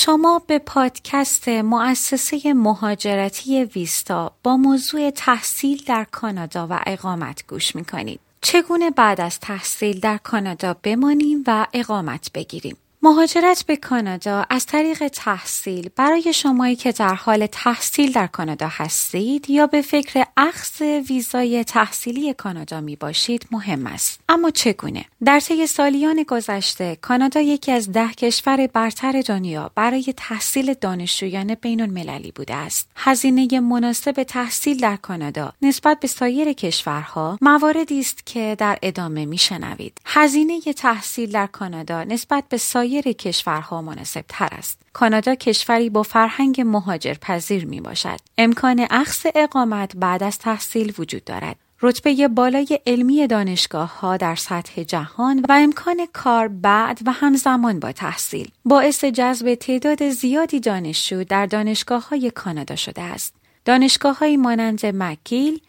شما به پادکست مؤسسه مهاجرتی ویستا با موضوع تحصیل در کانادا و اقامت گوش می کنید. چگونه بعد از تحصیل در کانادا بمانیم و اقامت بگیریم؟ مهاجرت به کانادا از طریق تحصیل برای شمایی که در حال تحصیل در کانادا هستید یا به فکر اخذ ویزای تحصیلی کانادا می باشید مهم است. اما چگونه؟ در طی سالیان گذشته کانادا یکی از ده کشور برتر دنیا برای تحصیل دانشجویان بین المللی بوده است. هزینه مناسب تحصیل در کانادا نسبت به سایر کشورها مواردی است که در ادامه می شنوید. هزینه تحصیل در کانادا نسبت به سایر سایر کشورها مناسب تر است. کانادا کشوری با فرهنگ مهاجر پذیر می باشد. امکان اخص اقامت بعد از تحصیل وجود دارد. رتبه بالای علمی دانشگاه ها در سطح جهان و امکان کار بعد و همزمان با تحصیل باعث جذب تعداد زیادی دانشجو در دانشگاه های کانادا شده است. دانشگاه های مانند مکیل،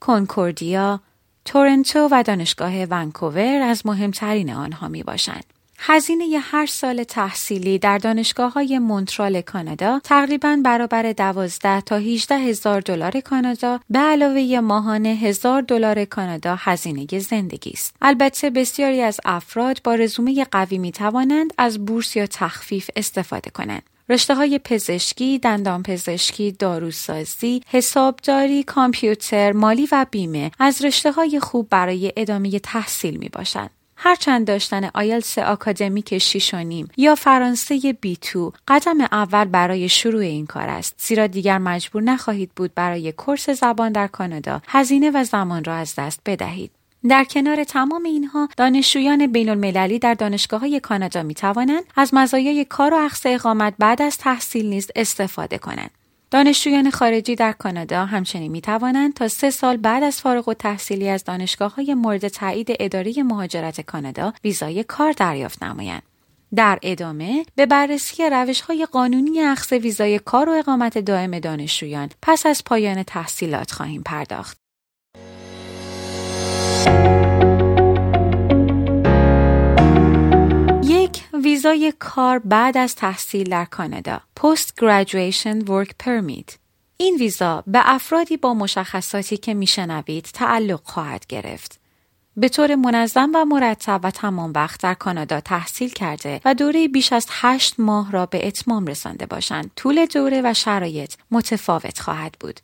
کنکوردیا، تورنتو و دانشگاه ونکوور از مهمترین آنها می باشند. هزینه هر سال تحصیلی در دانشگاه های مونترال کانادا تقریبا برابر 12 تا 18 هزار دلار کانادا به علاوه ماهانه هزار دلار کانادا هزینه زندگی است. البته بسیاری از افراد با رزومه قوی می توانند از بورس یا تخفیف استفاده کنند. رشته های پزشکی، دندان پزشکی، داروسازی، حسابداری، کامپیوتر، مالی و بیمه از رشته های خوب برای ادامه تحصیل می باشند. هرچند داشتن آیلتس آکادمیک 6 نیم یا فرانسه بی تو قدم اول برای شروع این کار است زیرا دیگر مجبور نخواهید بود برای کورس زبان در کانادا هزینه و زمان را از دست بدهید در کنار تمام اینها دانشجویان بین المللی در دانشگاه های کانادا می توانند از مزایای کار و اخص اقامت بعد از تحصیل نیز استفاده کنند. دانشجویان خارجی در کانادا همچنین می توانند تا سه سال بعد از فارغ و تحصیلی از دانشگاه های مورد تایید اداره مهاجرت کانادا ویزای کار دریافت نمایند. در ادامه به بررسی روش های قانونی اخذ ویزای کار و اقامت دائم دانشجویان پس از پایان تحصیلات خواهیم پرداخت. ویزای کار بعد از تحصیل در کانادا Post Graduation Work Permit این ویزا به افرادی با مشخصاتی که میشنوید تعلق خواهد گرفت. به طور منظم و مرتب و تمام وقت در کانادا تحصیل کرده و دوره بیش از هشت ماه را به اتمام رسانده باشند. طول دوره و شرایط متفاوت خواهد بود.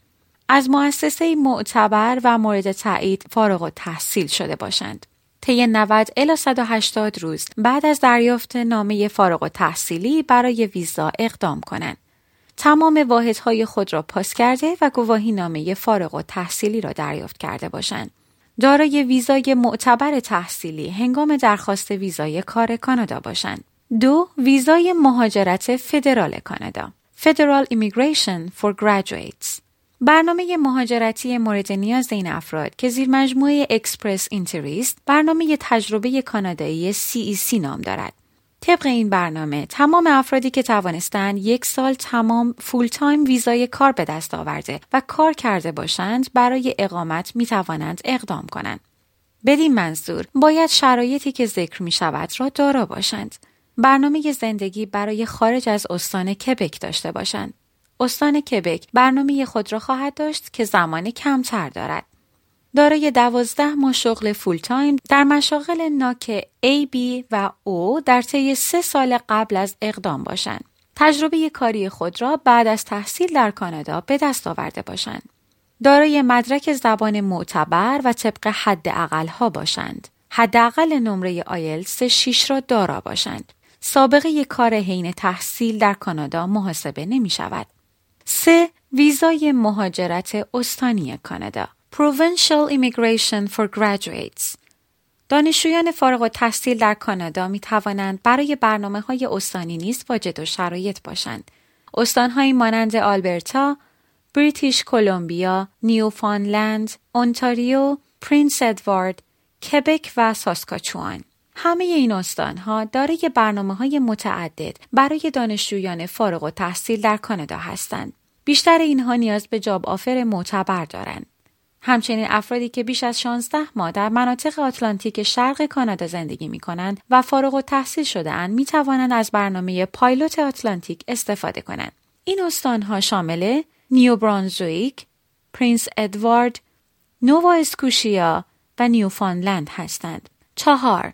از مؤسسه معتبر و مورد تایید فارغ و تحصیل شده باشند. طی 90 الی 180 روز بعد از دریافت نامه فارغ و تحصیلی برای ویزا اقدام کنند. تمام واحدهای خود را پاس کرده و گواهی نامه فارغ و تحصیلی را دریافت کرده باشند. دارای ویزای معتبر تحصیلی هنگام درخواست ویزای کار کانادا باشند. دو ویزای مهاجرت فدرال کانادا Federal Immigration for Graduates برنامه مهاجرتی مورد نیاز این افراد که زیر مجموعه Express Entry است برنامه تجربه کانادایی CEC نام دارد. طبق این برنامه تمام افرادی که توانستند یک سال تمام full time ویزای کار به دست آورده و کار کرده باشند برای اقامت می توانند اقدام کنند. بدین منظور باید شرایطی که ذکر می شود را دارا باشند. برنامه زندگی برای خارج از استان کبک داشته باشند. استان کبک برنامه خود را خواهد داشت که زمان کمتر دارد. دارای دوازده ماه شغل فول تایم در مشاغل ناک A, B و O در طی سه سال قبل از اقدام باشند. تجربه کاری خود را بعد از تحصیل در کانادا به دست آورده باشند. دارای مدرک زبان معتبر و طبق حد اقل ها باشند. حداقل نمره آیلتس 6 را دارا باشند. سابقه کار حین تحصیل در کانادا محاسبه نمی شود. 3. ویزای مهاجرت استانی کانادا Provincial Immigration for Graduates دانشجویان فارغ و تحصیل در کانادا می توانند برای برنامه های استانی نیز واجد و شرایط باشند. استانهایی مانند آلبرتا، بریتیش کلمبیا، نیوفانلند، اونتاریو، پرینس ادوارد، کبک و ساسکاچوان. همه این استانها دارای برنامه های متعدد برای دانشجویان فارغ التحصیل در کانادا هستند. بیشتر اینها نیاز به job offer معتبر دارند. همچنین افرادی که بیش از 16 ماه در مناطق آتلانتیک شرق کانادا زندگی می کنند و فارغ التحصیل شده اند می توانند از برنامه پایلوت آتلانتیک استفاده کنند. این استانها شامل نیو برانزویک، پرینس ادوارد، نووا اسکوشیا و نیوفانلند هستند. چهار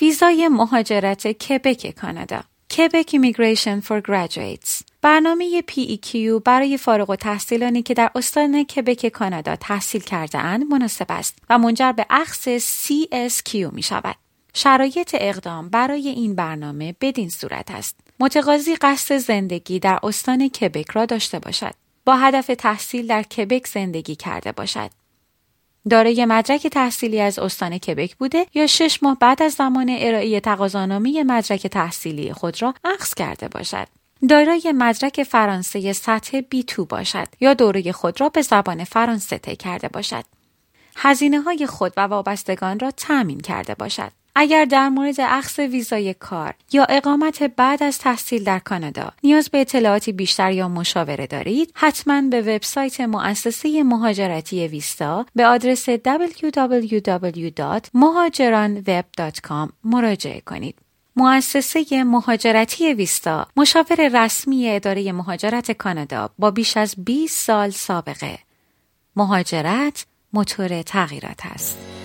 ویزای مهاجرت کبک کانادا Quebec Immigration for Graduates برنامه PEQ برای فارغ التحصیلانی که در استان کبک کانادا تحصیل کرده اند مناسب است و منجر به اخذ CSQ می شود. شرایط اقدام برای این برنامه بدین صورت است. متقاضی قصد زندگی در استان کبک را داشته باشد. با هدف تحصیل در کبک زندگی کرده باشد. دارای مدرک تحصیلی از استان کبک بوده یا شش ماه بعد از زمان ارائه تقاضانامه مدرک تحصیلی خود را اخذ کرده باشد. دارای مدرک فرانسه سطح B2 باشد یا دوره خود را به زبان فرانسه طی کرده باشد. هزینه های خود و وابستگان را تأمین کرده باشد. اگر در مورد اخذ ویزای کار یا اقامت بعد از تحصیل در کانادا نیاز به اطلاعاتی بیشتر یا مشاوره دارید حتما به وبسایت مؤسسه مهاجرتی ویستا به آدرس www.mohajeranweb.com مراجعه کنید. مؤسسه مهاجرتی ویستا مشاور رسمی اداره مهاجرت کانادا با بیش از 20 سال سابقه. مهاجرت موتور تغییرات است.